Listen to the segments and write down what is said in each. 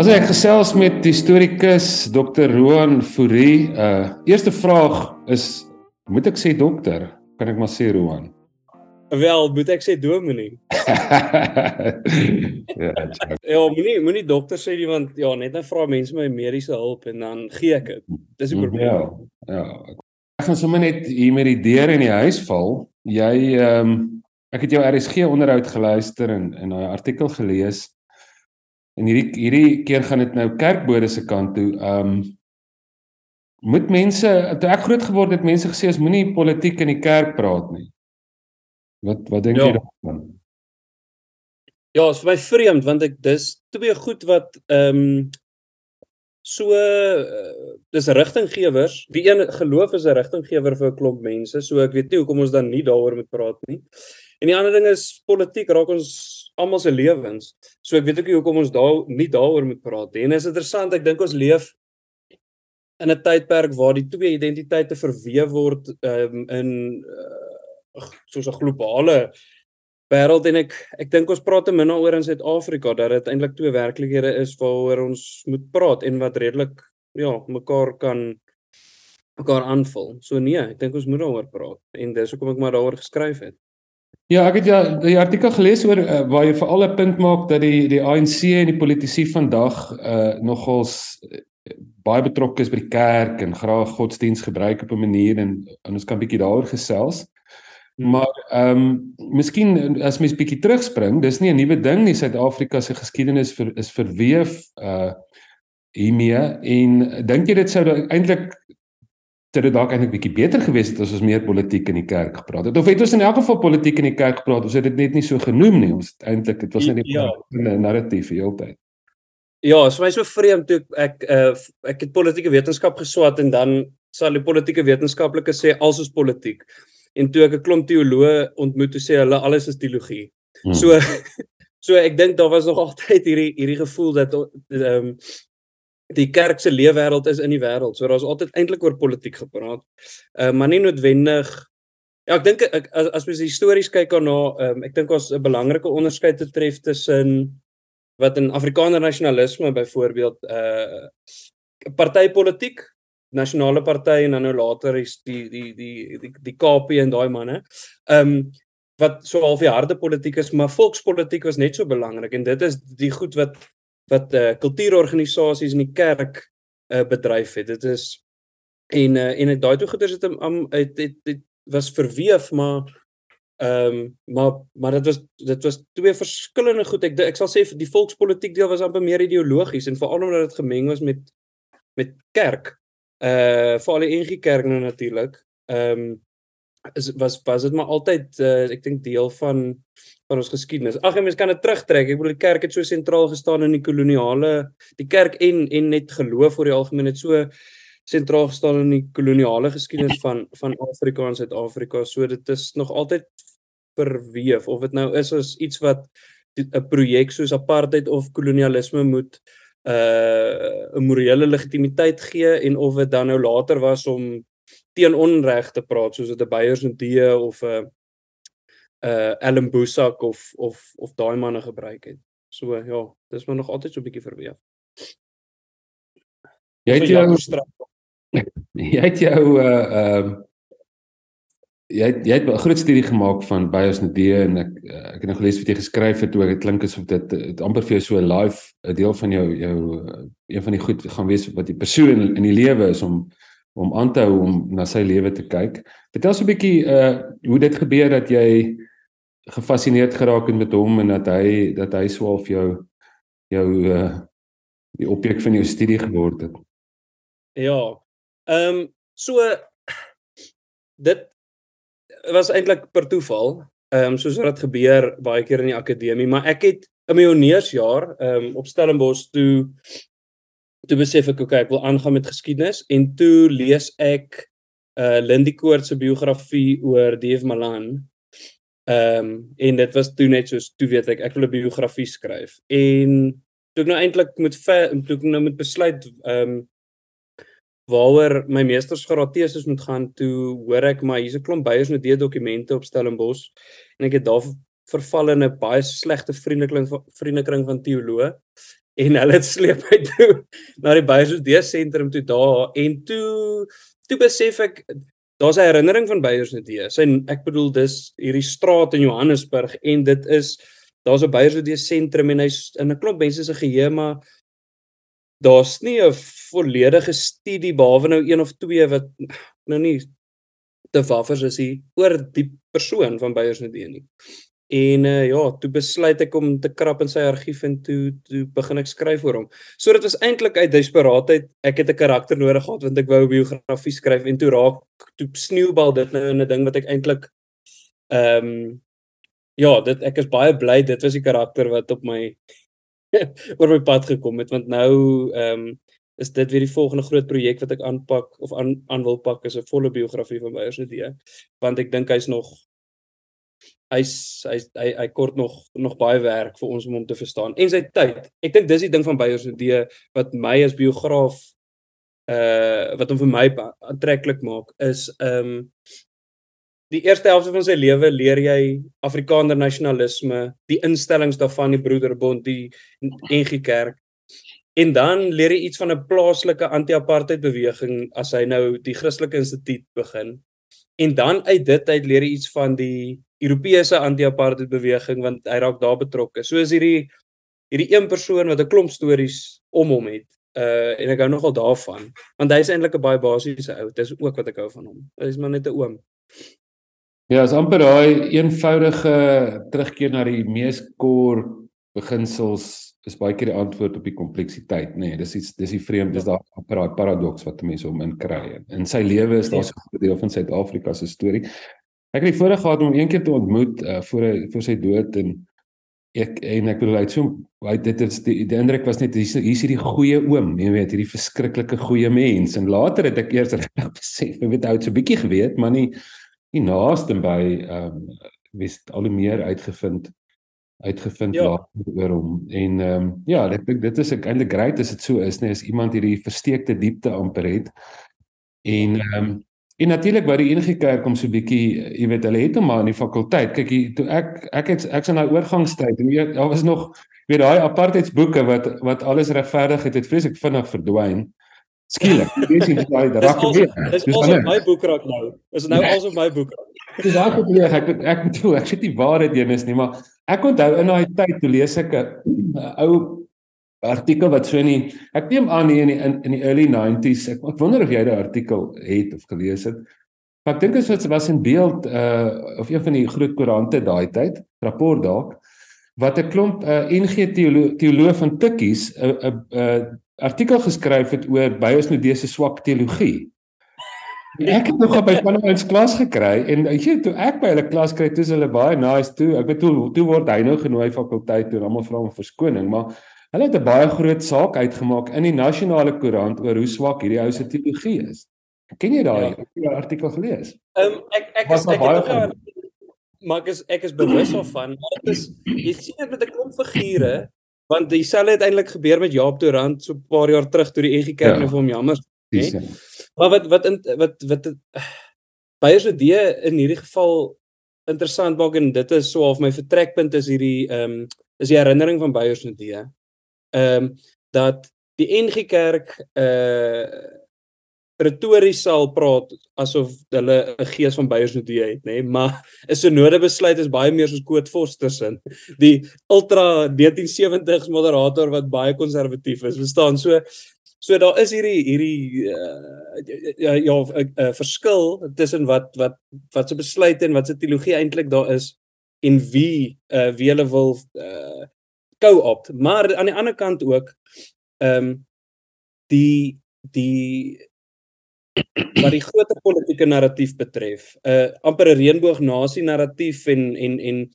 As ek gesels met die historikus Dr. Roan Fourie, uh eerste vraag is moet ek sê dokter? Kan ek maar sê Roan? Wel, moet ek sê dominee? ja, ja, moenie moenie dokter sê nie want ja, net dan vra mense my mediese hulp en dan gee ek dit. Dis die probleem. Ja. Ja. Ek gaan sommer net hier met die deur in die huis val. Jy ehm um, ek het jou RSG onderhoud geluister en en 'n artikel gelees En hierdie hierdie keer gaan dit nou kerkbode se kant toe. Ehm um, moet mense toe ek groot geword het, mense gesê as moenie politiek in die kerk praat nie. Wat wat dink ja. jy daarvan? Ja, is vir my vreemd want ek dis twee goed wat ehm um, so uh, dis rigtinggewers. Die een geloof is 'n rigtinggewer vir 'n klomp mense, so ek weet nie hoekom ons dan nie daaroor moet praat nie. En die ander ding is politiek raak ons almal se lewens. So ek weet ook nie hoekom ons daar nie daaroor moet praat nie. En is interessant, ek dink ons leef in 'n tydperk waar die twee identiteite verweef word um, in uh, soos 'n globale wêreld en ek ek dink ons praat te min oor in Suid-Afrika dat dit eintlik twee werklikhede is waaroor ons moet praat en wat redelik ja, mekaar kan mekaar aanvul. So nee, ek dink ons moet daaroor praat en dis hoekom ek maar daaroor geskryf het. Ja, ek het ja die artikel gelees oor uh, waar jy veral 'n punt maak dat die die ANC en die politici vandag uh nogals uh, baie betrokke is by die kerk en graag godsdiens gebruik op 'n manier en, en ons kan bietjie daaroor gesels. Hmm. Maar ehm um, miskien as mens bietjie terugspring, dis nie 'n nuwe ding nie. Suid-Afrika se geskiedenis vir, is verweef uh hiermee en dink jy dit sou eintlik dit het dalk eintlik bietjie beter gewees het as ons meer politiek in die kerk gepraat het. Of het ons in elk geval politiek in die kerk gepraat? Ons het dit net nie so genoem nie. Ons eintlik dit was net 'n ja. narratief die hele tyd. Ja, vir my so vreemd toe ek uh, ek het politieke wetenskap geswat en dan sal die politieke wetenskaplike sê alles is politiek. En toe ek 'n klomp teoloë ontmoet, toe sê hulle alles is teologie. Hmm. So so ek dink daar was nog altyd hierdie hierdie gevoel dat ehm um, die kerk se leefwêreld is in die wêreld. So daar's altyd eintlik oor politiek gepraat. Ehm uh, maar nie noodwendig Ja, ek dink as as mens histories kyk daarna, ehm um, ek dink ons 'n belangrike onderskeid te tref tussen wat in Afrikaner nasionalisme byvoorbeeld uh partytetiek, nasionale party en dan nou later is die die die die die KP en daai manne. Ehm um, wat so half die harde politiek is, maar volkspolitiek was net so belangrik en dit is die goed wat wat uh kultuurorganisasies in die kerk uh bedryf het. Dit is en uh en daai toe goeders het om uit dit dit was verweef maar ehm um, maar maar dit was dit was twee verskillende goed. Ek ek sal sê die volkspolitiek deel was amper meer ideologies en veral omdat dit gemeng was met met kerk. Uh veral die NG Kerk nou natuurlik. Ehm um, is was was dit maar altyd uh, ek dink deel van van ons geskiedenis. Ag, jy mens kan dit terugtrek. Ek bedoel die kerk het so sentraal gestaan in die koloniale die kerk en en net geloof oor die algemeen het so sentraal gestaan in die koloniale geskiedenis van van Afrika en Suid-Afrika. So dit is nog altyd verweef of dit nou is as iets wat 'n projek soos apartheid of kolonialisme moet uh 'n morele legitimiteit gee en of dit dan nou later was om teen onreg te praat soos dit 'n Beyers en die of 'n uh, uh Ellen Bosak of of of daai manne gebruik het. So ja, dis maar nog altyd so 'n bietjie verweef. Jy het jou jy het jou uh ehm uh, jy het, jy het 'n groot studie gemaak van Beyers en die en ek uh, ek het nog gelees wat jy geskryf het toe dit klink asof dit het amper vir jou so 'n live 'n deel van jou jou een van die goed gaan wees wat jy persoon in, in die lewe is om om aan te hou om na sy lewe te kyk. Vertel so 'n bietjie uh hoe dit gebeur dat jy gefassineerd geraak het met hom en dat hy dat hy so half jou jou uh die objek van jou studie geword het. Ja. Ehm um, so dit was eintlik per toeval. Ehm um, soos wat dit gebeur baie keer in die akademie, maar ek het in my honeursjaar ehm um, op Stellenbosch toe toe besef ek okay, ek wil aangaan met geskiedenis en toe lees ek uh Lindy Koort se biografie oor Dave Malan Ehm um, en dit was toe net soos toe weet ek ek wil 'n biografie skryf. En toe ek nou eintlik moet toe ek nou moet besluit ehm um, waaroor my meestersgraad teses moet gaan, toe hoor ek maar hier's 'n klomp beiers met dokumente op Stellenbosch en ek het daar verval in 'n baie slegte vriendekring vriendekring van teoloë en hulle het sleep my toe na die Beyersnodie sentrum toe daar en toe toe besef ek daar's 'n herinnering van Beyersnodie. Sy ek bedoel dis hierdie straat in Johannesburg en dit is daar's 'n Beyersnodie sentrum en hy's in 'n klomp mense se geheue maar daar's nie 'n volledige studie behalwe nou een of twee wat nou nie te waffers is hier oor die persoon van Beyersnodie nie. En uh, ja, toe besluit ek om te krap in sy argief en toe toe begin ek skryf oor hom. So dit was eintlik uit desperaatheid. Ek het 'n karakter nodig gehad want ek wou 'n biografie skryf en toe raak toe sneeubal dit nou in 'n ding wat ek eintlik ehm um, ja, dit ek is baie bly dit was die karakter wat op my oor my pad gekom het want nou ehm um, is dit weer die volgende groot projek wat ek aanpak of aan aan wil pak is 'n volle biografie van Beyers Idee want ek dink hy's nog hy's hy hy hy kort nog nog baie werk vir ons om hom te verstaan en sy tyd. Ek dink dis die ding van Beyers idee wat my as biograaf uh wat hom vir my aantreklik maak is um die eerste helfte van sy lewe leer jy Afrikaner nasionalisme, die instellings daarvan die Broederbond, die NG Kerk. En dan leer jy iets van 'n plaaslike anti-apartheid beweging as hy nou die Christelike Instituut begin. En dan uit dit uit leer jy iets van die Europese anti-apartheid beweging want hy raak daar betrokke. So is hierdie hierdie een persoon wat 'n klomp stories om hom het. Uh en ek hou nogal daarvan want hy is eintlik 'n baie basiese ou. Dis ook wat ek hou van hom. Hy is maar net 'n oom. Ja, is amper daai eenvoudige terugkeer na die mees kor beginsels is baie keer die antwoord op die kompleksiteit, nê. Nee, dis iets dis die vreemd, dis daai amper daai paradoks wat mense om in kry. In sy lewe is daar ja. so 'n deel van Suid-Afrika se storie. Ek het die voorreg gehad om een keer te ontmoet uh, voor voor sy dood en ek en ek bedoel hy het so hy dit is die, die indruk was net hier hier's hierdie goeie oom, jy weet, hierdie verskriklike goeie mens. En later het ek eers regtig besef, jy weet hy het so bietjie geweet, maar nie nie naaste by ehm um, wys al hoe meer uitgevind uitgevind ja. later oor hom. En ehm um, ja, dit dit is eintlik great as dit so is, nee, as iemand hierdie versteekte diepte amper het. En ehm um, En natuurlik by die enige kerk om so 'n bietjie, jy weet, hulle het hom maar in die fakulteit. Kyk hier, toe ek ek het ek's in daai oorgangstyd en jy daar was nog weet daai apartheidsboeke wat wat alles regverdig het, het vreeslik vinnig verdwyn. Skielik. Jy sien daai raak weer. Dis also my boekrak nou. Is nou nee. also my boekrak. Dis daai probleem. Ek ek bedoel, ek weet nie waar dit een is nie, maar ek onthou in daai tyd toe lees ek 'n ou artikel wat so in die ek neem aan in die in, in die early 90s ek, ek wonder of jy daai artikel het of gelees het maar ek dink dit was in beeld uh of een van die groot koerante daai tyd rapport dalk wat 'n klomp uh, NG teoloog teoloog van Tikkies 'n uh, 'n uh, uh, artikel geskryf het oor Bybelsnodee se swak teologie. Ek het nog by van ons klas gekry en weet jy toe ek by hulle klas kry toe is hulle baie nice toe. Ek weet toe toe word hy nou genooi fakulteit toe en almal vra om verskoning maar Hulle het 'n baie groot saak uitgemaak in die nasionale koerant oor hoe swak hierdie ou se teologie is. Ken jy daai ja. artikel gelees? Ehm um, ek ek is, ek het maar ek is ek is bewus daarvan. Dit is jy sien dit met 'n klomp figure want dieselfde het eintlik gebeur met Jaap Torant so 'n paar jaar terug toe die EG Kerk ja. nou vir hom jammer sê. Maar wat wat in wat wat baie so die in hierdie geval interessant maak en dit is so half my vertrekpunt is hierdie ehm um, is die herinnering van Beyers Nodee ehm um, dat die NG Kerk uh retories sal praat asof hulle 'n gees van Beyersnodie het, nê, nee? maar 'n synode besluit is baie meer soos Koot Foster se. Die ultra 1970s moderator wat baie konservatief is, verstaan? So so daar is hierdie hierdie uh, ja ja 'n uh, verskil tussen wat wat wat se besluit en wat se teologie eintlik daar is en wie uh, wie hulle wil uh, co-opt, maar aan die ander kant ook ehm um, die die wat die groter politieke narratief betref, 'n uh, amper 'n reënboognasie narratief en en en 'n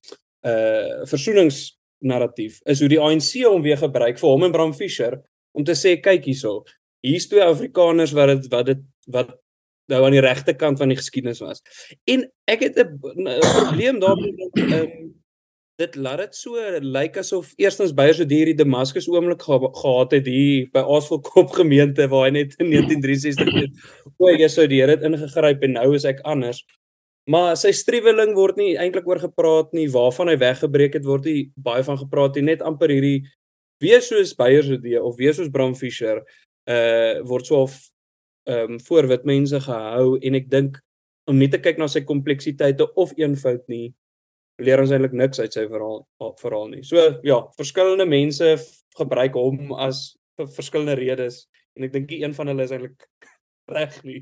uh, versoenings narratief is hoe die ANC hom weer gebruik vir hom en Bram Fischer om te sê kyk hierso, hier's twee Afrikaners wat dit wat dit wat nou aan die regte kant van die geskiedenis was. En ek het 'n probleem daarmee dat ehm um, dit laat dit so lyk asof eerstens Beyers het hierdie Damascus oomblik ge gehad het hier by Aasvolkop gemeente waar hy net in 1963 het. O sou die Here het ingegryp en nou is ek anders. Maar sy striweling word nie eintlik oor gepraat nie waarvan hy weggebreek het word nie baie van gepraat nie. Net amper hierdie wees soos Beyers idee of wees soos Bram Fischer uh word so of ehm um, voor wit mense gehou en ek dink om nie te kyk na sy kompleksiteite of eenvoud nie leer ons eintlik niks uit sy verhaal verhaal nie. So ja, verskillende mense gebruik hom as vir verskillende redes en ek dink een van hulle is eintlik reg nie.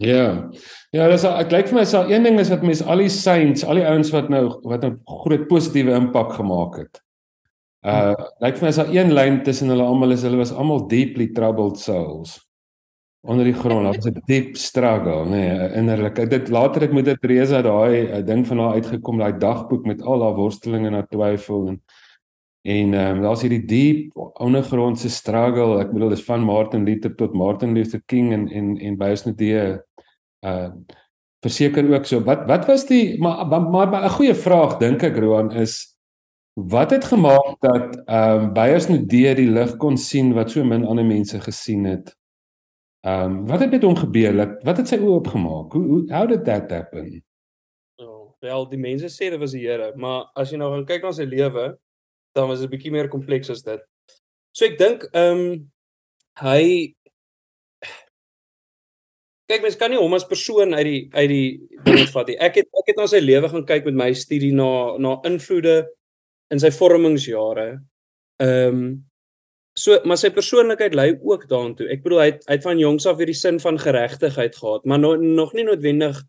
Ja. Ja, dis ek lyk vir my sal een ding is wat mense al die saints, al die ouens wat nou wat 'n groot positiewe impak gemaak het. Uh lyk vir my sal een lyn tussen hulle almal is hulle was almal deeply troubled souls. Onder die grond, daar was 'n diep struggle, nê, nee, innerlik. Dit later het moeder Teresa daai uh, ding van haar uitgekom, daai dagboek met al haar worstelinge en haar twyfel en En ehm um, daar's hierdie diep ondergrondse struggle. Ek bedoel dis van Martin Luther tot Martin Luther King en en en Bysnedee uh verseker ook so. Wat wat was die maar maar, maar 'n goeie vraag dink ek Roan is wat het gemaak dat ehm um, Bysnedee die lig kon sien wat so min ander mense gesien het? Ehm um, wat het met hom gebeur? Wat wat het sy oë oopgemaak? Hoe hoe how did that happen? Oh, wel die mense sê dit was die Here, maar as jy nou gaan kyk na sy lewe dan was dit 'n bietjie meer kompleks as dit. So ek dink ehm um, hy kyk mens kan nie hom as persoon uit die uit die ding vat nie. Ek het ek het na sy lewe gaan kyk met my studie na na invloede in sy vormingsjare. Ehm um, so maar sy persoonlikheid lei ook daartoe. Ek bedoel hy het, hy het van jongs af weer die sin van geregtigheid gehad, maar no, nog nie noodwendig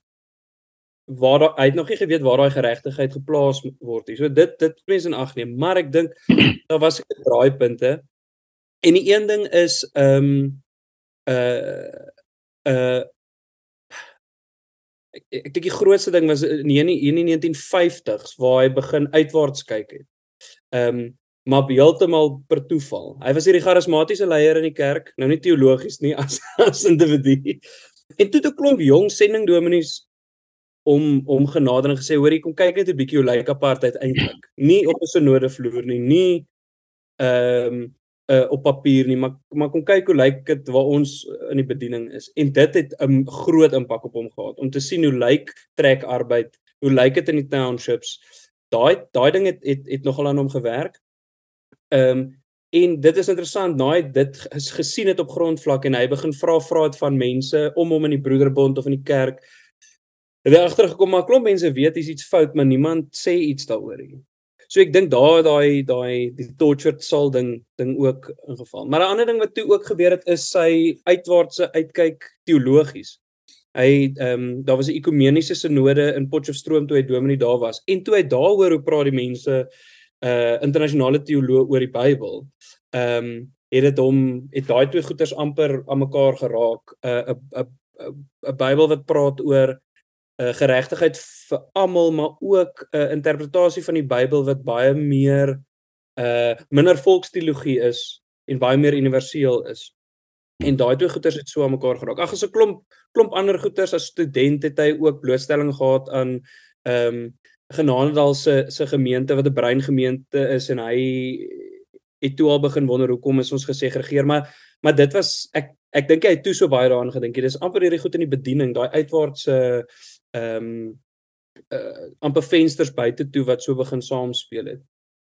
waar hy het nog nie geweet waar daai geregtigheid geplaas word nie. So dit dit mense in ag neem, maar ek dink daar was 'n draaipunte. En die een ding is ehm um, uh uh ek, ek dink die grootste ding was in die, in die 1950s waar hy begin uitwaarts kyk het. Ehm um, maar heeltemal per toeval. Hy was hierdie charismatiese leier in die kerk, nou nie teologies nie as as individu. En toe 'n klomp jong sendingdominees om om genader en gesê hoor hier kom kyk net 'n bietjie hoe lyk apartheid eintlik. Nie op 'n synode vloer nie, nie ehm um, uh, op papier nie, maar maar kom kyk hoe lyk dit waar ons in die bediening is. En dit het 'n groot impak op hom gehad om te sien hoe lyk trek arbeid, hoe lyk dit in die townships. Daai daai ding het het, het nogal aan hom gewerk. Ehm um, en dit is interessant, hy dit gesien het op grondvlak en hy begin vra vra het van mense om hom in die broederbond of in die kerk het hy agtergekom maar klomp mense weet hier's iets fout maar niemand sê iets daaroor nie. So ek dink daar daai daai die tortured soul ding ding ook ingeval. Maar 'n ander ding wat toe ook gebeur het is sy uitwaartse uitkyk teologies. Hy ehm um, daar was 'n ekumeniese sinode in Potchefstroom toe hy dominee daar was en toe hy daaroor hoe praat die mense uh internasionale teoloë oor die Bybel. Ehm um, het dit hom het daai twee goeters amper aan mekaar geraak. 'n 'n 'n 'n Bybel wat praat oor uh, geregtigheid vir almal maar ook 'n uh, interpretasie van die Bybel wat baie meer uh minder volksteologie is en baie meer universeel is. En daai twee goeters het so aan mekaar geraak. Ag as 'n klomp klomp ander goeters as student het hy ook blootstelling gehad aan ehm um, Genadendal se se gemeente wat 'n breingemeente is en hy het toe al begin wonder hoekom is ons gesegregeer maar maar dit was ek ek dink hy het toe so baie daaraan gedink. Dit is amper hierdie goed in die bediening, daai uitwaartse ehm um, uh amper vensters buite toe wat so begin saam speel het.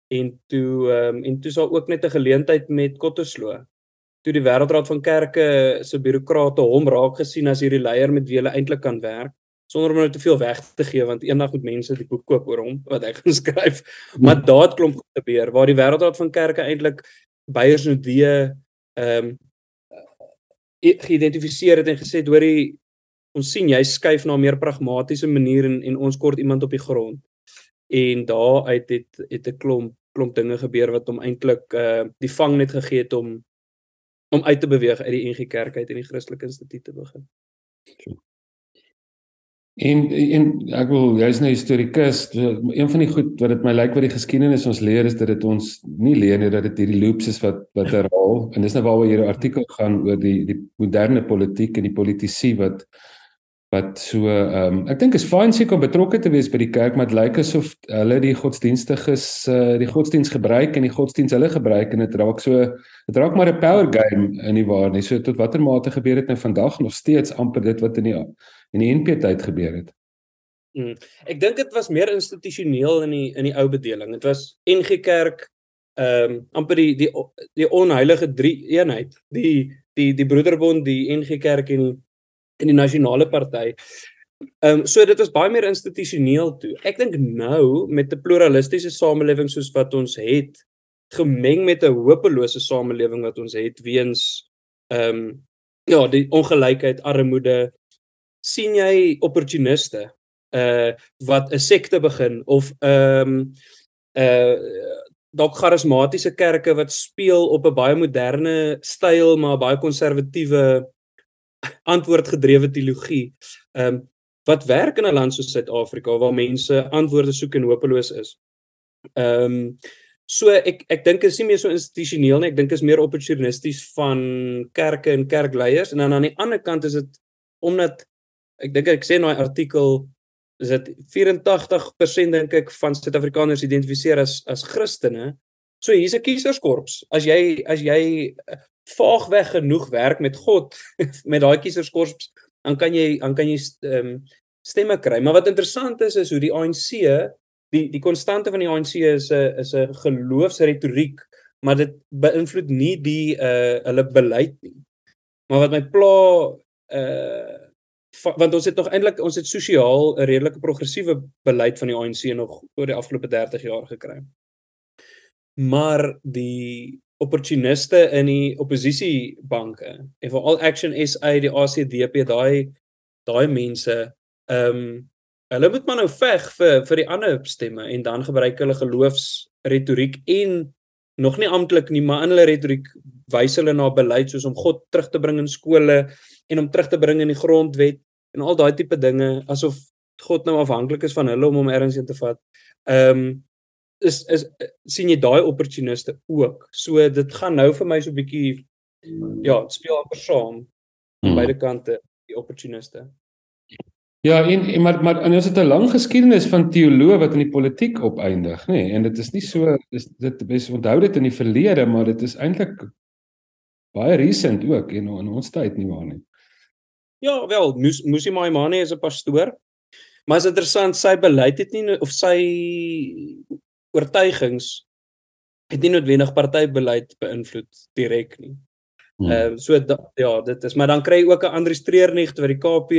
En toe ehm um, en toe sal ook net 'n geleentheid met Kotterslo. Toe die wêreldraad van kerke se bureaukrate hom raak gesien as hierdie leier met wie hulle eintlik kan werk sonder om nou te veel weg te gee want eendag moet mense die boek koop oor hom wat hy gaan skryf. Maar daad klomp gebeur waar die wêreldraad van kerke eintlik beiers nodee ehm um, geïdentifiseer het en gesê het hoorie ons sien jy skuif na 'n meer pragmatiese manier en en ons kort iemand op die grond. En daar uit het het 'n klomp klomp dinge gebeur wat hom eintlik uh die vang net gegee het om om uit te beweeg uit die NG Kerk uit en die Christelike Instituut te begin. En en ek wil jy's nou historikus, een van die goed wat dit my lyk wat die geskiedenis ons leer is dat dit ons nie leer nie dat dit hierdie loops is wat wat herhaal en dis nou waaroor hierdie artikel gaan oor die die moderne politiek en die politisie wat wat so ehm um, ek dink is fyn seker om betrokke te wees by die kerk maar dit lyk asof hulle die godsdienstiges uh, die godsdiens gebruik en die godsdiens hulle gebruik en dit raak so dit raak maar 'n power game in die waar nie. So tot watter mate gebeur dit nou vandag nog steeds amper dit wat in die in die NP tyd gebeur het. Hmm. Ek dink dit was meer institusioneel in die in die ou bedeling. Dit was NG Kerk ehm um, amper die die die onheilige drie eenheid, die die die Broederbond, die NG Kerk en in die Nasionale Party. Ehm um, so dit is baie meer institusioneel toe. Ek dink nou met 'n pluralistiese samelewing soos wat ons het, gemeng met 'n hopelose samelewing wat ons het weens ehm um, ja, die ongelykheid, armoede, sien jy opportuniste uh wat 'n sekte begin of ehm um, uh dalk charismatiese kerke wat speel op 'n baie moderne styl maar baie konservatiewe antwoordgedrewe teologie. Ehm um, wat werk in 'n land soos Suid-Afrika waar mense antwoorde soek en hopeloos is. Ehm um, so ek ek dink is nie meer so institusioneel nie, ek dink is meer opportunisties van kerke en kerkleiers en dan aan die ander kant is dit omdat ek dink ek sê in daai artikel is dit 84% dink ek van Suid-Afrikaners identifiseer as as Christene. So hier's 'n kieserskorps. As jy as jy eh, vaagweg genoeg werk met God met daai kieserskorps, dan kan jy dan kan jy ehm um, stemme kry. Maar wat interessant is is hoe die ANC die die konstante van die ANC is 'n is 'n geloofsretoriek, maar dit beïnvloed nie die uh hulle beleid nie. Maar wat my pla uh want ons het nog eintlik ons het sosiaal 'n redelike progressiewe beleid van die ANC nog oor die afgelope 30 jaar gekry. Maar die opportuniste in die oppositiebanke en vir All Action SA die ACDP daai daai mense ehm um, hulle moet maar nou veg vir vir die ander stemme en dan gebruik hulle geloofsretoriek en nog nie amptelik nie maar in hulle retoriek wys hulle na beleid soos om God terug te bring in skole en om terug te bring in die grondwet en al daai tipe dinge asof God nou afhanklik is van hulle om hom ergens in te vat. Ehm um, is is sien jy daai opportuniste ook. So dit gaan nou vir my so 'n bietjie ja, speel amper saam aan hmm. beide kante die opportuniste. Ja, en, en maar maar en ons het 'n lang geskiedenis van teoloë wat in die politiek opeindig, nê? Nee? En dit is nie so is dit is onthou dit in die verlede, maar dit is eintlik baie recent ook en in ons tyd nie waar nie. Ja, wel, Musi Maimane is 'n pastoor. Maar is interessant, sy beleid het nie of sy oortuigings het nie noodwendig partybeleid beïnvloed direk nie. Hmm. Ehm hmm. uh, so da, ja, dit is maar dan kry jy ook 'n Andri Streernigt wat die KP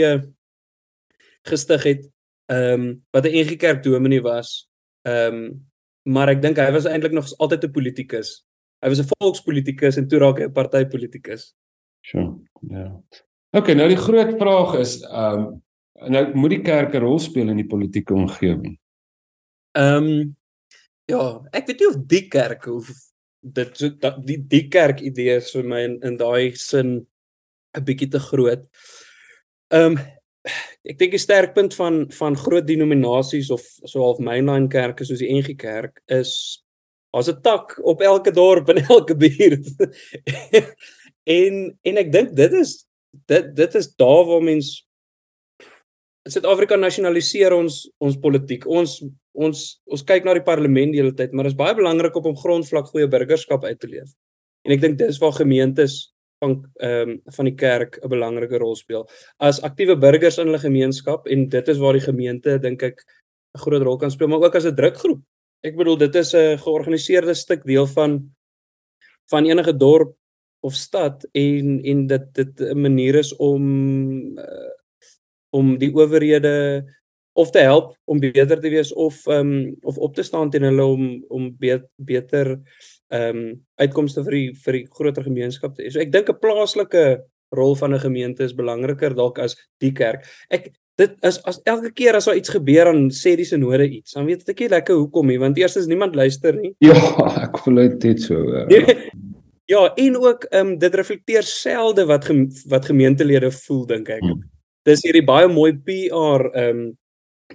gestig het, ehm um, wat 'n NG Kerk dominee was. Ehm um, maar ek dink hy was eintlik nog altyd 'n politikus. Hy was 'n volkspolitikus en toe raak hy 'n partypolitikus. Sjoe. Ja. OK, nou die groot vraag is ehm um, nou moet die kerk 'n rol speel in die politieke omgewing. Ehm um, ja, ek weet nie of die kerk of dit so die die kerk idee is vir my in, in daai sin 'n bietjie te groot. Ehm um, ek dink die sterkpunt van van groot denominasies of so half mainline kerke soos die NG Kerk is as 'n tak op elke dorp en elke buurt. en en ek dink dit is dit dit is daar waar mens in Suid-Afrika nasionaliseer ons ons politiek. Ons ons ons kyk na die parlement die hele tyd, maar dit is baie belangrik op om grondvlak goeie burgerskap uit te leef. En ek dink dis waar gemeentes van ehm um, van die kerk 'n belangrike rol speel. As aktiewe burgers in hulle gemeenskap en dit is waar die gemeente dink ek 'n groot rol kan speel, maar ook as 'n drukgroep. Ek bedoel dit is 'n georganiseerde stuk deel van van enige dorp of stad en en dit dit 'n manier is om uh, om die owerhede of te help om beter te wees of um of op te staan teen hulle om om be beter um uitkomste vir die vir die groter gemeenskap te hê. So ek dink 'n plaaslike rol van 'n gemeente is belangriker dalk as die kerk. Ek dit is as elke keer as daar iets gebeur dan sê die sinode iets. Dan weet ek nie lekker hoekom nie want eers is niemand luister nie. Ja, ek voel dit so. Uh, Ja, en ook ehm um, dit reflekteer selde wat gem wat gemeentelede voel dink ek. Hmm. Dis hierdie baie mooi PR ehm um,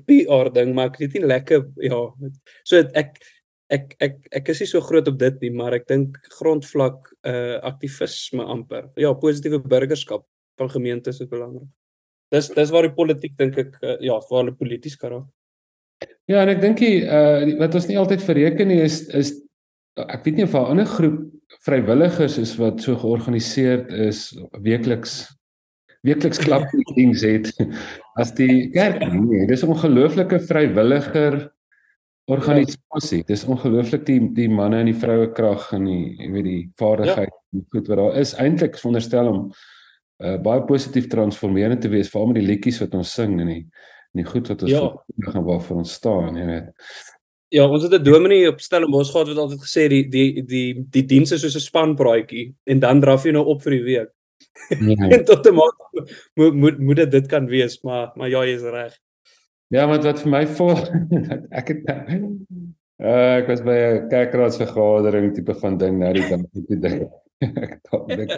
PR ding, maar ek weet nie lekker ja. So ek ek ek ek is nie so groot op dit nie, maar ek dink grondvlak uh aktivisme amper. Ja, positiewe burgerskap van gemeentes is belangrik. Dis dis waar die politiek dink ek uh, ja, waar hulle polities kan raak. Ja, en ek dink jy uh wat ons nie altyd verreken nie is is ek weet nie of 'n ander groep vrywilligers is wat so georganiseerd is weekliks weekliks klap meetings het as die kerk nee dis 'n ongelooflike vrywilliger organisasie. Dis ongelooflik die die manne en die vroue krag en die jy weet die vaardigheid ja. goed wat daar is eintlik veronderstel om uh, baie positief transformerend te wees veral met die liedjies wat ons sing en die en die goed wat ons ja. gaan waarvoor ons staan, jy weet. Ja, ons het 'n dominee op Stellenbosch gehad wat altyd gesê die die die die diens is soos 'n spanpraatjie en dan draf jy nou op vir die week. Ja. en tot te maak moet moet moet dit dit kan wees, maar maar ja, jy is reg. Ja, want wat vir my vol ek het uh, ek was by 'n kerkraadsvergadering tipe van ding nou die ding tipe ding. ek dink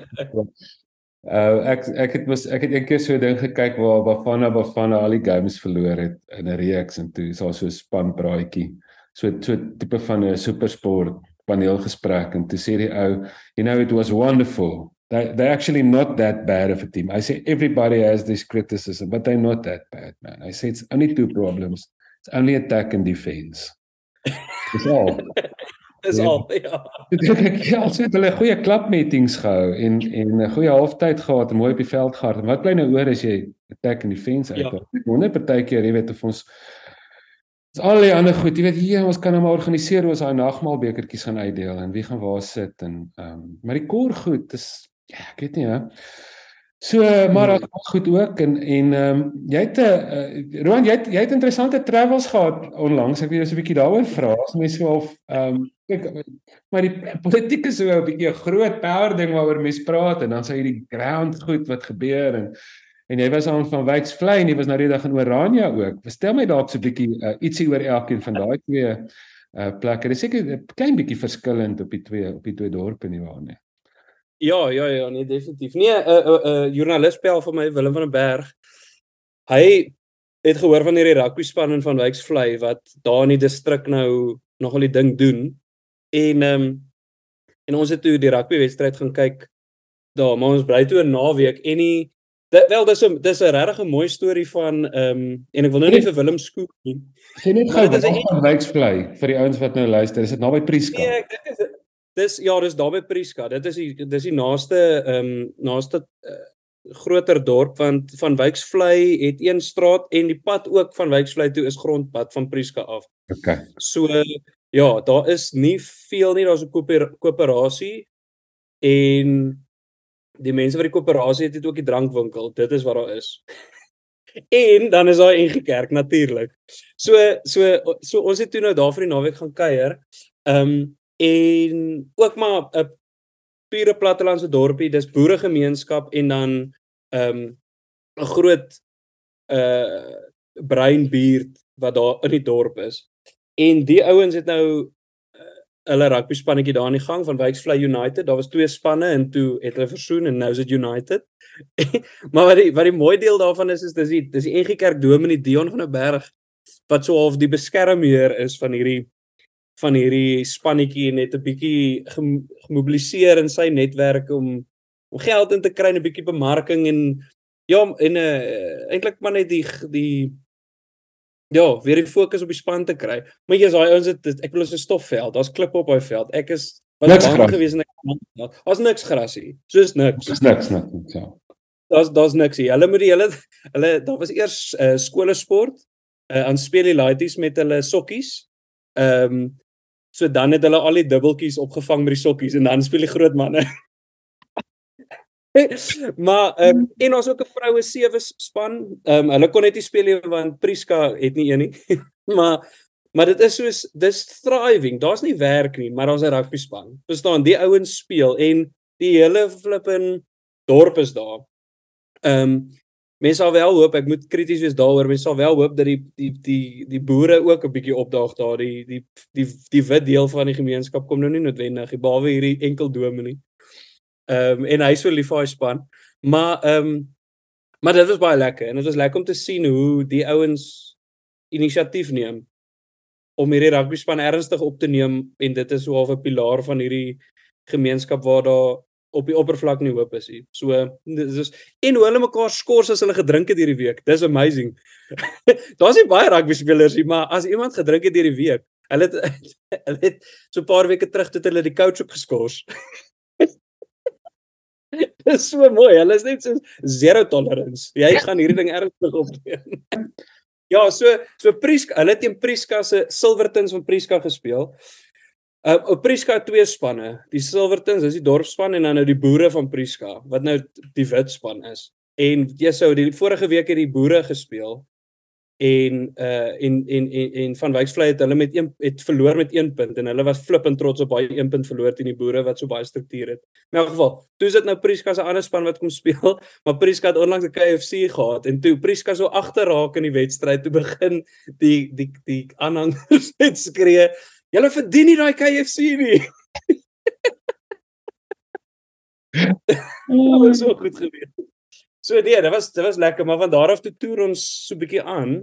uh, ek ek het was ek het eendag so 'n ding gekyk waar Bafana Bafana al die games verloor het in 'n reeks en toe is daar so 'n spanpraatjie. So so tipe van 'n supersport paneelgesprek en toe sê die ou, you know it was wonderful they they're actually not that bad of a team. I say everybody has this criticism, but they're not that bad, man. I say it's only two problems. It's only attack and defense. Dis al. Dis al. Ja. Ek ja, het hulle goeie klapmeetings gehou en en 'n goeie halftyd gehad en mooi op die veld gehard. Wat bly nou oor as jy attack and defense uit? Ja. Wonder partykeer, jy weet of ons Dis al die ander goed. Jy weet hier ons kan nou maar organiseer hoe ons daai nagmaal bekertjies gaan uitdeel en wie gaan waar sit en ehm um, maar die kor goed is Ja, ek weet nie hè. So maar dit gaan goed ook en en ehm um, jy het 'n uh, Roan jy het jy het interessante travels gehad onlangs. Ek wil jou so 'n bietjie daaroor vra. As mense so of ehm um, kyk maar die politiek is so 'n bietjie 'n groot power ding waaroor mense praat en dan sê jy die ground goed wat gebeur en en jy was aan van Wyks Vlei en jy was nou die dag in Orania ook. Verstel my dalk so 'n bietjie uh, ietsie oor elkeen van daai twee uh plekke. Dis seker 'n klein bietjie verskillend op die twee op die twee dorpe nie waar nie. Ja, ja, ja, nee, definitief. Nee, 'n uh, 'n uh, uh, joernalis bel vir my Willem van den Berg. Hy het gehoor van hierdie rugby span in van Wyks Vlei wat daar in die distrik nou nogal die ding doen. En ehm um, en ons het toe die rugby wedstryd gaan kyk daar, maar ons bly toe 'n naweek en die dit, wel dis 'n dis 'n regtig 'n mooi storie van ehm um, en ek wil nou nie vir Willem skoek nie. Sien net gou wat van Wyks Vlei vir die ouens wat nou luister. Is dit naby Prieska? Nee, ek dink dit is Dis ja, dis daar by Prieska. Dit is die dis die naaste ehm um, naaste uh, groter dorp want van Wyksvlei het een straat en die pad ook van Wyksvlei toe is grondpad van Prieska af. OK. So ja, daar is nie veel nie, daar's 'n koöperasie en die mense wat die koöperasie het, het ook die drankwinkel. Dit is wat daar is. en dan is daar 'n kerk natuurlik. So so so ons het toe nou daar vir die naweek gaan kuier. Ehm um, en ook maar 'n pure plattelandse dorpie, dis boeregemeenskap en dan ehm um, 'n groot uh breinbuurt wat daar in die dorp is. En die ouens het nou hulle rugby spannetjie daar aan die gang van Wyksvlei United. Daar was twee spanne en toe het hulle versoen en nou is dit United. maar wat die wat die mooi deel daarvan is is dis die dis die NG Kerk Dominee Dion van der Berg wat so half die beskermheer is van hierdie van hierdie spannetjie net 'n bietjie gemobiliseer in sy netwerk om om geld in te kry en 'n bietjie bemarking en ja en 'n uh, eh, eintlik maar net die die ja, weer die fokus op die span te kry. Maar jy's daai ouens dit ek wil is 'n stofveld. Daar's klippe op daai veld. Ek is wat bang gewees en ek daar's niks gras hier. Soos niks. Dis niks niks ja. Daar's daar's niks hier. Hulle moet die hele hulle daar was eers uh, skole sport uh, aan speel die laities met hulle sokkies. Ehm um, So dan het hulle al die dubbeltjies opgevang met die sokkies en dan speel die groot manne. maar ehm um, en ons ook 'n vroue sewe span. Ehm um, hulle kon net nie speel nie want Priska het nie een nie. maar maar dit is soos dis thriving. Daar's nie werk nie, maar daar's 'n rugby span. Verstaan, die ouens speel en die hele flippin dorp is daar. Ehm um, mense sal wel hoop ek moet krities wees daaroor mense sal wel hoop dat die die die die boere ook 'n bietjie opdaag daar die die die die wit deel van die gemeenskap kom nou nie noodwendig behalwe hierdie enkel dominee. Ehm um, en hy so lief vir hy span. Maar ehm um, maar dit was baie lekker en dit was lekker om te sien hoe die ouens inisiatief neem om hierdie rugby span ernstig op te neem en dit is so half 'n pilaar van hierdie gemeenskap waar daar op die oppervlak nie hoop is nie. So dis en hoe hulle mekaar skors as hulle gedrink het hierdie week. Dis amazing. Daar's nie baie rugby spelers nie, maar as iemand gedrink het hierdie week, hulle het hulle het so 'n paar weke terug tot hulle die coach op geskors. Dis so mooi. Hulle is net so zero tolerance. Jy gaan hierdie ding ernstig opneem. Ja, so so Priska, hulle teen Priska se Silvertons van Priska gespeel. Uh op Priska twee spanne. Die Silvertons is die dorpspan en dan nou die boere van Priska wat nou die wit span is. En jy sou die vorige week het die boere gespeel en uh en en en, en van Wyksvlei het hulle met een het verloor met 1 punt en hulle was flippend trots op baie 1 punt verloor teen die boere wat so baie struktuur het. In elk geval, toe is dit nou Priska se ander span wat kom speel, maar Priska het onlangs 'n KFC gehad en toe Priska so agter raak in die wedstryd toe begin die die die aanhangers net skree, "Julle verdien nie daai KFC nie." Dit was so goed gewees. So nee, dit was dit was lekker, maar van daar af toe toer ons so bietjie aan.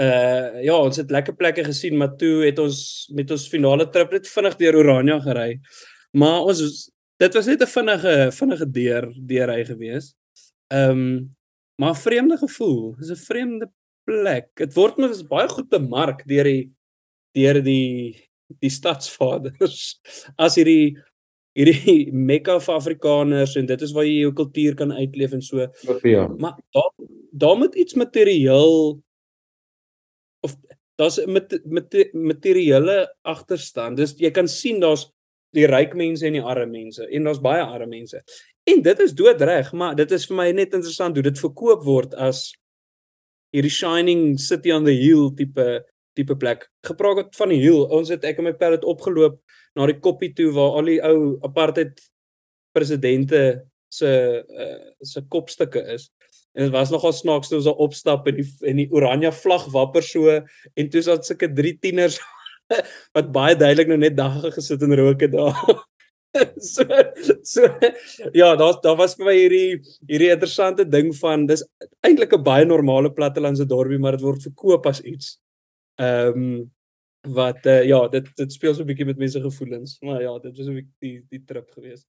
Uh ja, ons het lekker plekke gesien, maar toe het ons met ons finale trip net vinnig deur Orania gery. Maar ons dit was net 'n vinnige vinnige deur deurry gewees. Ehm um, maar vreemde gevoel. Dis 'n vreemde plek. Dit word mos baie goed bemark deur die deur die die stadsvaders as hierdie hierdie Mekka vir Afrikaners en dit is waar jy jou kultuur kan uitleef en so. Ja. Maar daar daar moet iets materieel of daar's met met materiële agterstand. Dis jy kan sien daar's die ryk mense en die arme mense en daar's baie arme mense. En dit is doodreg, maar dit is vir my net interessant hoe dit verkoop word as hierdie shining city on the hill tipe tipe plek. Gepraat van die hill. Ons het ek en my pel het opgeloop na die koppie toe waar al die ou apartheid presidente se uh, se kopstukke is. En dit was nogal snaaks toe ons daar opstap en die en die oranje vlag wapper so en toe sat sulke drie tieners wat baie duidelik nou net dagga gesit en rook het daar. so so ja, daar daar was vir my hierdie hierdie interessante ding van dis eintlik 'n baie normale plattelandse dorpie, maar dit word verkoop as iets. Ehm um, wat uh, ja, dit dit speel so 'n bietjie met mense gevoelens. Maar ja, dit was 'n bietjie die die trip geweest.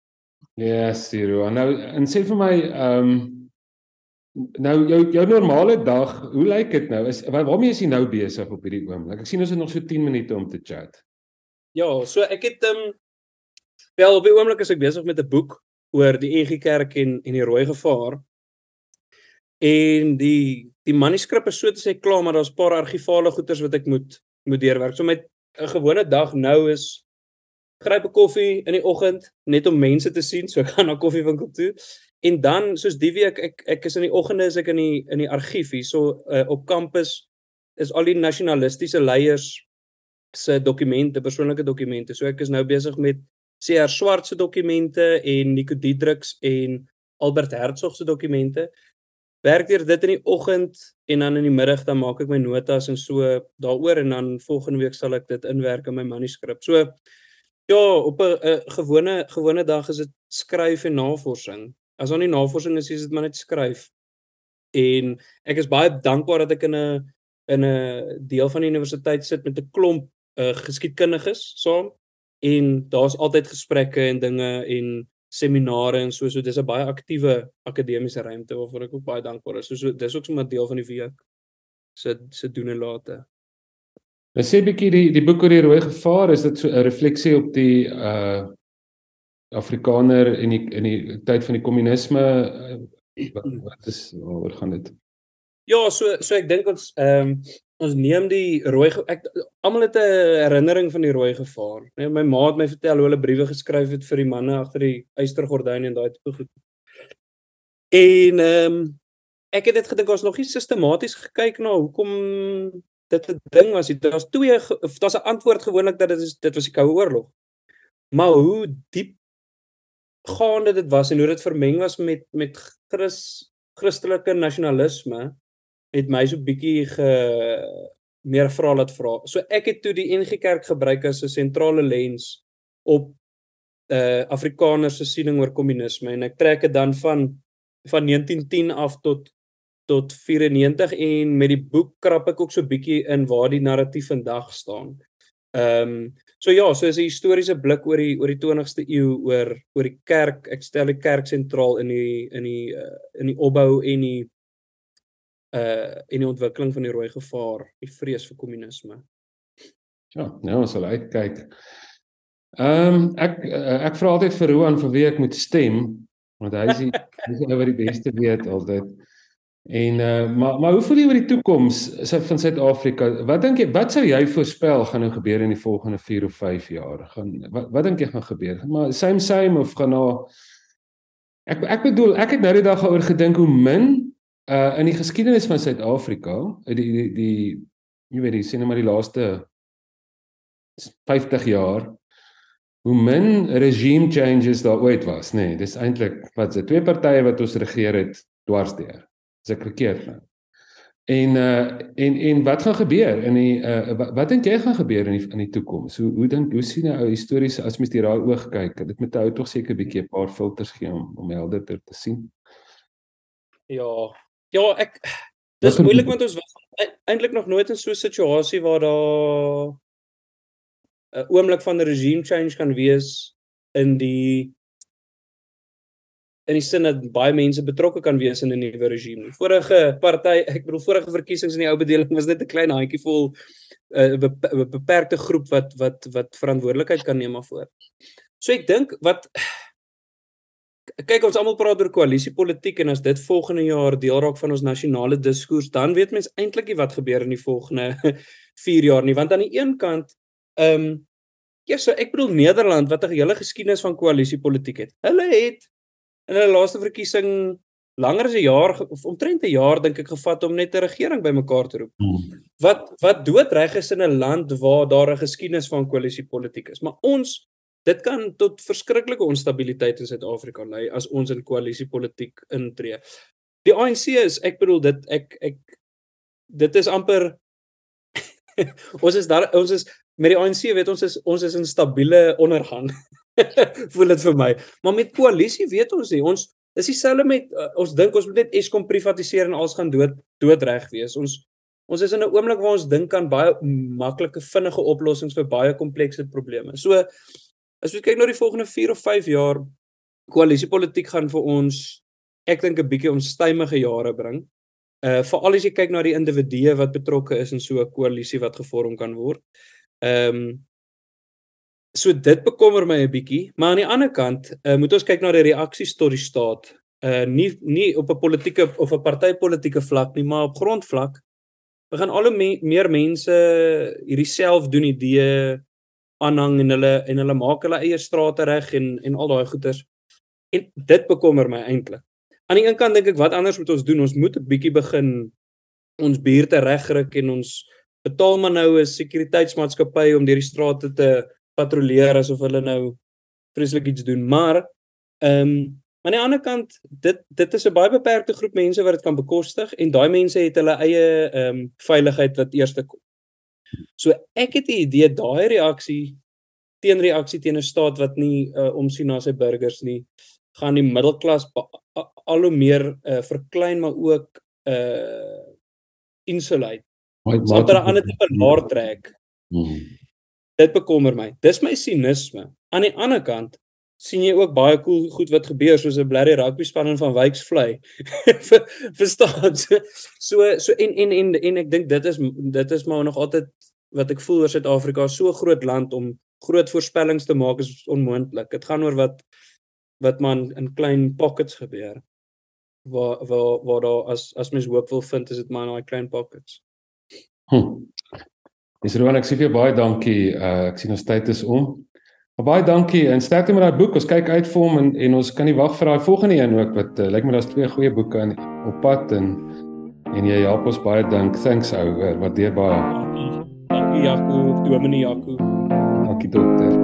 Ja, yes, Siro. Nou en sê vir my ehm um, nou jou jou normale dag, hoe lyk dit nou? Is waarmee is jy nou besig op hierdie oomblik? Ek sien ons het nog so 10 minute om te chat. Ja, so ek het ehm um, wel op die oomblik is ek besig met 'n boek oor die EG Kerk en en die rooi gevaar. En die die manuskrip is so te sê klaar, maar daar's 'n paar argivale goeders wat ek moet moet deurwerk. So met 'n gewone dag nou is gryp 'n koffie in die oggend net om mense te sien, so ek gaan na koffiewinkel toe. En dan soos die week ek ek is in die oggende is ek in die in die argief hier so uh, op kampus is al die nasionalistiese leiers se dokumente, persoonlike dokumente. So ek is nou besig met CR Swart se dokumente en Nico Diedriks en Albert Hertzog se dokumente werk deur dit in die oggend en dan in die middag dan maak ek my notas en so daaroor en dan volgende week sal ek dit inwerk in my manuskrip. So ja, op 'n gewone gewone dag is dit skryf en navorsing. As daar nie navorsing is, is dit maar net skryf. En ek is baie dankbaar dat ek in 'n in 'n deel van die universiteit sit met 'n klomp uh, geskiedkundiges saam en daar's altyd gesprekke en dinge en seminare en so so dis 'n baie aktiewe akademiese ruimte waarvoor ek ook baie dankbaar is. So so dis ook sommer deel van die week se se doen en late. Ons sê bietjie die die boek oor die rooi gevaar is dit so 'n refleksie op die uh Afrikaner in die in die tyd van die kommunisme wat, wat is oor gaan dit? Ja, so so ek dink ons ehm um, ons neem die rooi ek almal het 'n herinnering van die rooi gevaar. Nee, my ma het my vertel hoe hulle briewe geskryf het vir die manne agter die eystergordyne en daai tipe goed. En ehm um, ek het dit gedink ons nog nie sistematies gekyk na hoekom dit 'n ding was. Daar's twee of daar's 'n antwoord gewoonlik dat dit is dit was die Koue Oorlog. Maar hoe diep gaande dit was en hoe dit vermeng was met met Christ Christelike nasionalisme het my so bietjie ge meer vra laat vra. So ek het toe die NG Kerk gebruik as 'n sentrale lens op uh Afrikaners se siening oor kommunisme en ek trek dit dan van van 1910 af tot tot 94 en met die boek krap ek ook so bietjie in waar die narratief vandag staan. Ehm um, so ja, so is 'n historiese blik oor die oor die 20ste eeu oor oor die kerk. Ek stel die kerk sentraal in die in die uh, in die opbou en die uh en die ontwikkeling van die rooi gevaar, die vrees vir kommunisme. Ja, nou ons sal uitkyk. Ehm um, ek uh, ek vra altyd vir Roan vir wie ek moet stem want hy is die hy is nou wat die beste weet altyd. En uh maar maar hoe voel jy oor die toekoms van Suid-Afrika? Wat dink jy wat sou jy voorspel gaan nou gebeur in die volgende 4 of 5 jaar? Gaan wat wat dink jy gaan gebeur? Maar same same of gaan nou Ek ek bedoel ek het nou die dag daaroor gedink hoe min uh in die geskiedenis van Suid-Afrika, die die die jy weet die sien nou maar die laaste 50 jaar hoe min regime changes daar ooit was, nê. Nee, dis eintlik wat se twee partye wat ons regeer het dwarsdeur as ek verkeerd nou. En uh en en wat gaan gebeur in die uh wat, wat dink jy gaan gebeur in die in die toekoms? Hoe hoe dink hoe sien 'n ou historiese as mens hier daai oog kyk? Dit moet ou tog seker 'n bietjie 'n paar filters gee om om helderder te sien. Ja. Ja, ek dis moeilik want ons was e-, eintlik nog nooit in so 'n situasie waar daar 'n oomblik van 'n regime change kan wees in die in die sin dat baie mense betrokke kan wees in 'n nuwe regime. Vorige party, ek bedoel vorige verkiesings in die ou bedeling was net 'n klein handjie vol 'n uh, beperkte groep wat wat wat verantwoordelikheid kan neem daarvoor. So ek dink wat kyk ons almal praat oor koalisiepolitiek en as dit volgende jaar deel raak van ons nasionale diskurs, dan weet mens eintlik nie wat gebeur in die volgende 4 jaar nie, want aan die een kant ehm um, ja, so ek bedoel Nederland wat 'n hele geskiedenis van koalisiepolitiek het. Hulle het in hulle laaste verkiesing langer as 'n jaar of omtrent 'n jaar dink ek gevat om net 'n regering bymekaar te roep. Hmm. Wat wat doodreg is in 'n land waar daar 'n geskiedenis van koalisiepolitiek is. Maar ons dit kan tot verskriklike onstabiliteit in Suid-Afrika lei as ons in koalisiepolitiek intree. Die ANC is ek bedoel dit ek ek dit is amper ons is daar ons is met die ANC weet ons is ons is in stabiele ondergang. voel dit vir my. Maar met koalisie weet ons nie. Ons dis dieselfde met uh, ons dink ons moet net Eskom privatiseer en alles gaan dood doodreg wees. Ons ons is in 'n oomblik waar ons dink aan baie maklike vinnige oplossings vir baie komplekse probleme. So as jy kyk na die volgende 4 of 5 jaar koalisiepolitiek gaan vir ons ek dink 'n bietjie onstuimige jare bring. Uh veral as jy kyk na die individue wat betrokke is in so 'n koalisie wat gevorm kan word. Ehm um, So dit bekommer my 'n bietjie, maar aan die ander kant, uh, moet ons kyk na die reaksies tot die staat. Uh nie nie op 'n politieke of 'n partytetiese vlak nie, maar op grondvlak. Begin al hoe me meer mense hierdie self doen idee aanhang en hulle en hulle maak hulle eie strate reg en en al daai goeters. En dit bekommer my eintlik. Aan die een kant dink ek wat anders moet ons doen? Ons moet 'n bietjie begin ons buurte regryk en ons betaal maar nou 'n sekuriteitsmaatskappy om deur die strate te patrolleer asof hulle nou vreeslik iets doen, maar ehm um, aan die ander kant dit dit is 'n baie beperkte groep mense wat dit kan bekostig en daai mense het hulle eie ehm um, veiligheid wat eerste kom. So ek het 'n idee daai reaksie teenreaksie teen 'n staat wat nie uh, omsien na sy burgers nie, gaan die middelklas al hoe meer uh, verklein maar ook uh insulate. Wat 'n ander tipe laar trek. Hmm dit bekommer my. Dis my sinisme. Aan die ander kant sien jy ook baie cool goed wat gebeur soos 'n blerry rugby span in van Wyks vlei. Verstaan? So so so en en en en ek dink dit is dit is maar nog altyd wat ek voel oor Suid-Afrika so groot land om groot voorspellings te maak is onmoontlik. Dit gaan oor wat wat man in klein pockets gebeur. Waar waar waar daar as as mens hoop wil vind is dit maar in daai klein pockets. Hm. Dis Roan, ek sê vir jou baie dankie. Uh ek sien ons tyd is om. Maar baie dankie en sterkte met daai boek. Ons kyk uit vir hom en en ons kan nie wag vir daai volgende een ook wat uh, lyk my daar's twee goeie boeke in op pad en en jy help ons baie dank. Thanks ou. Waardeer baie. Dankie Jaco, Dominee Jaco. Dankie dokter.